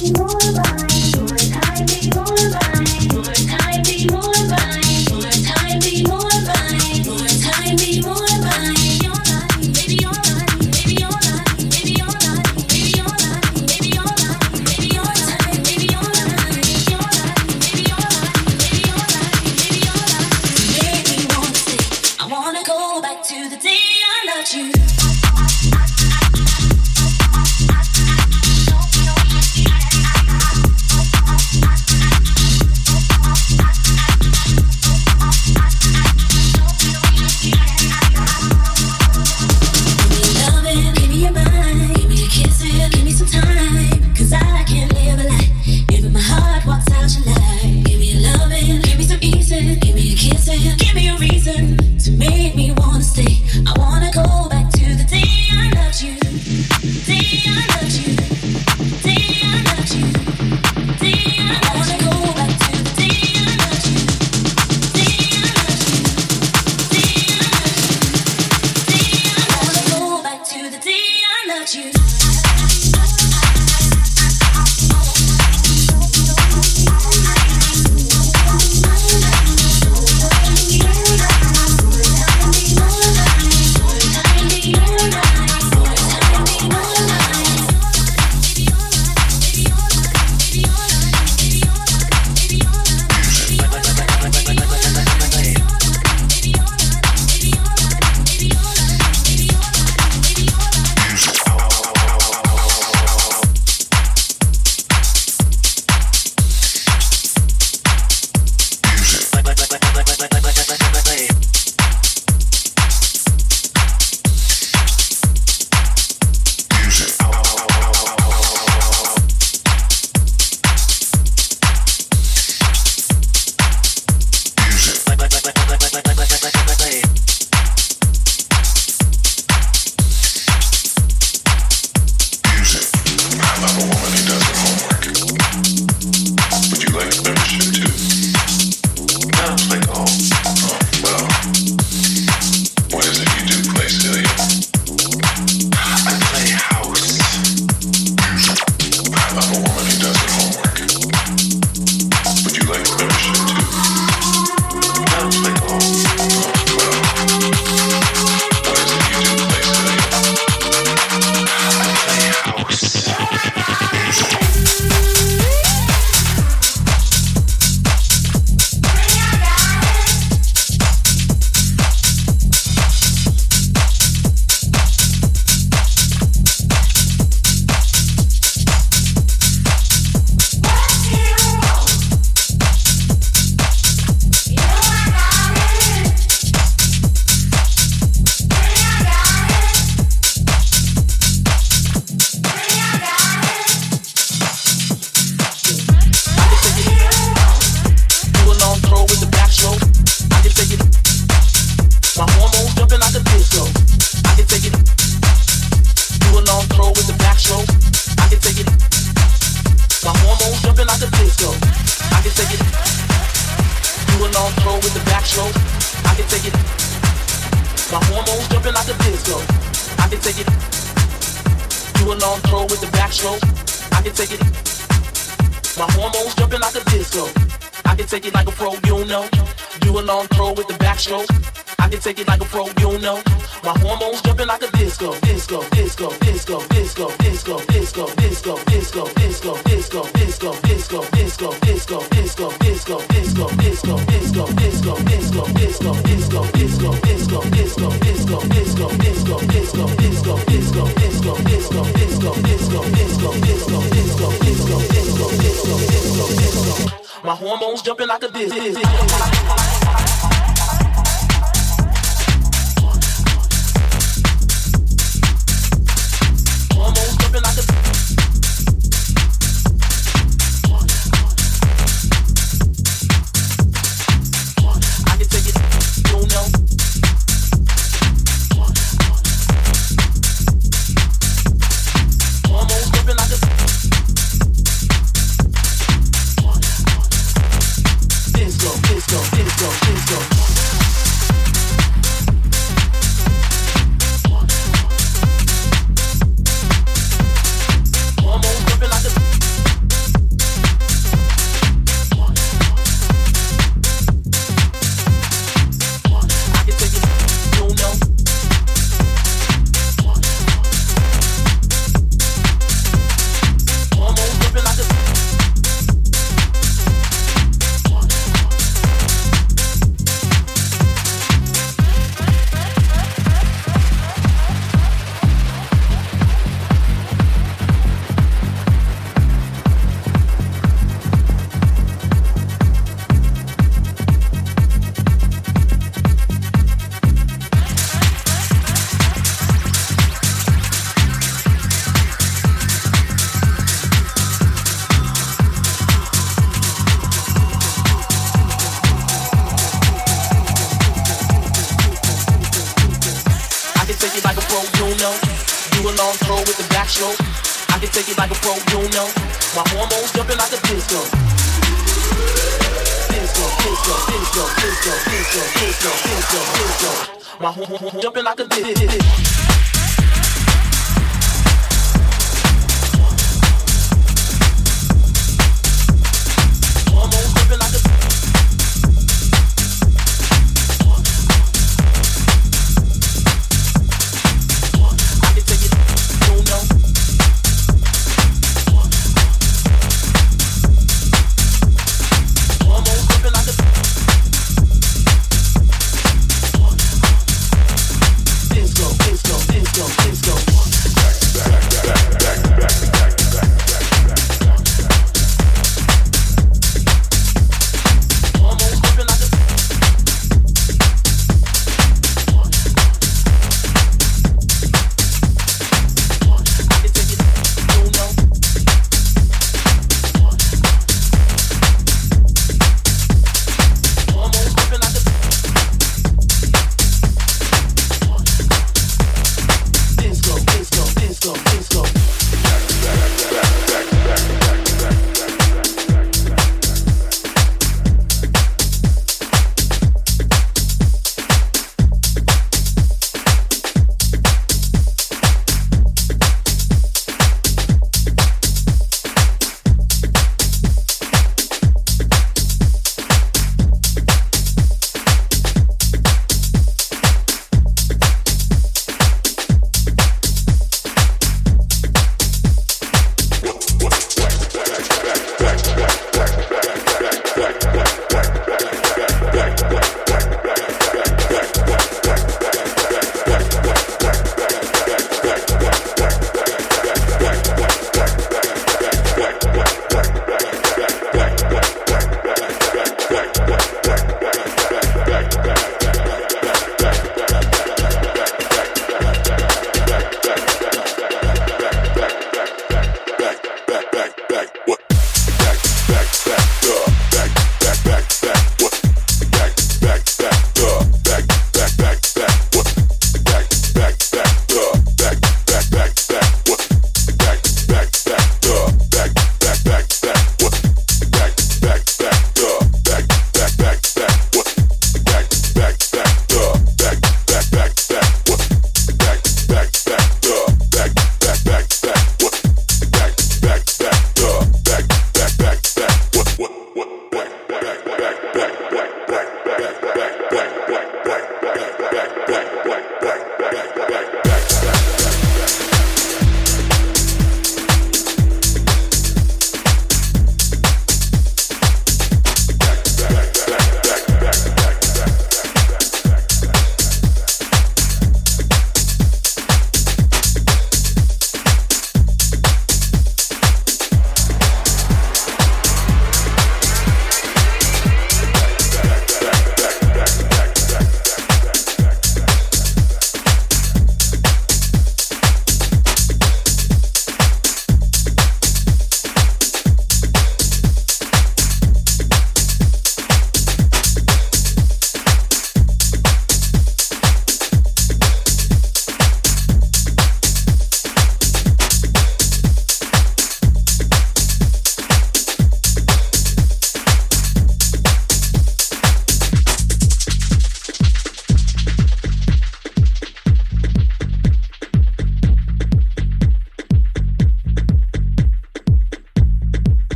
you. know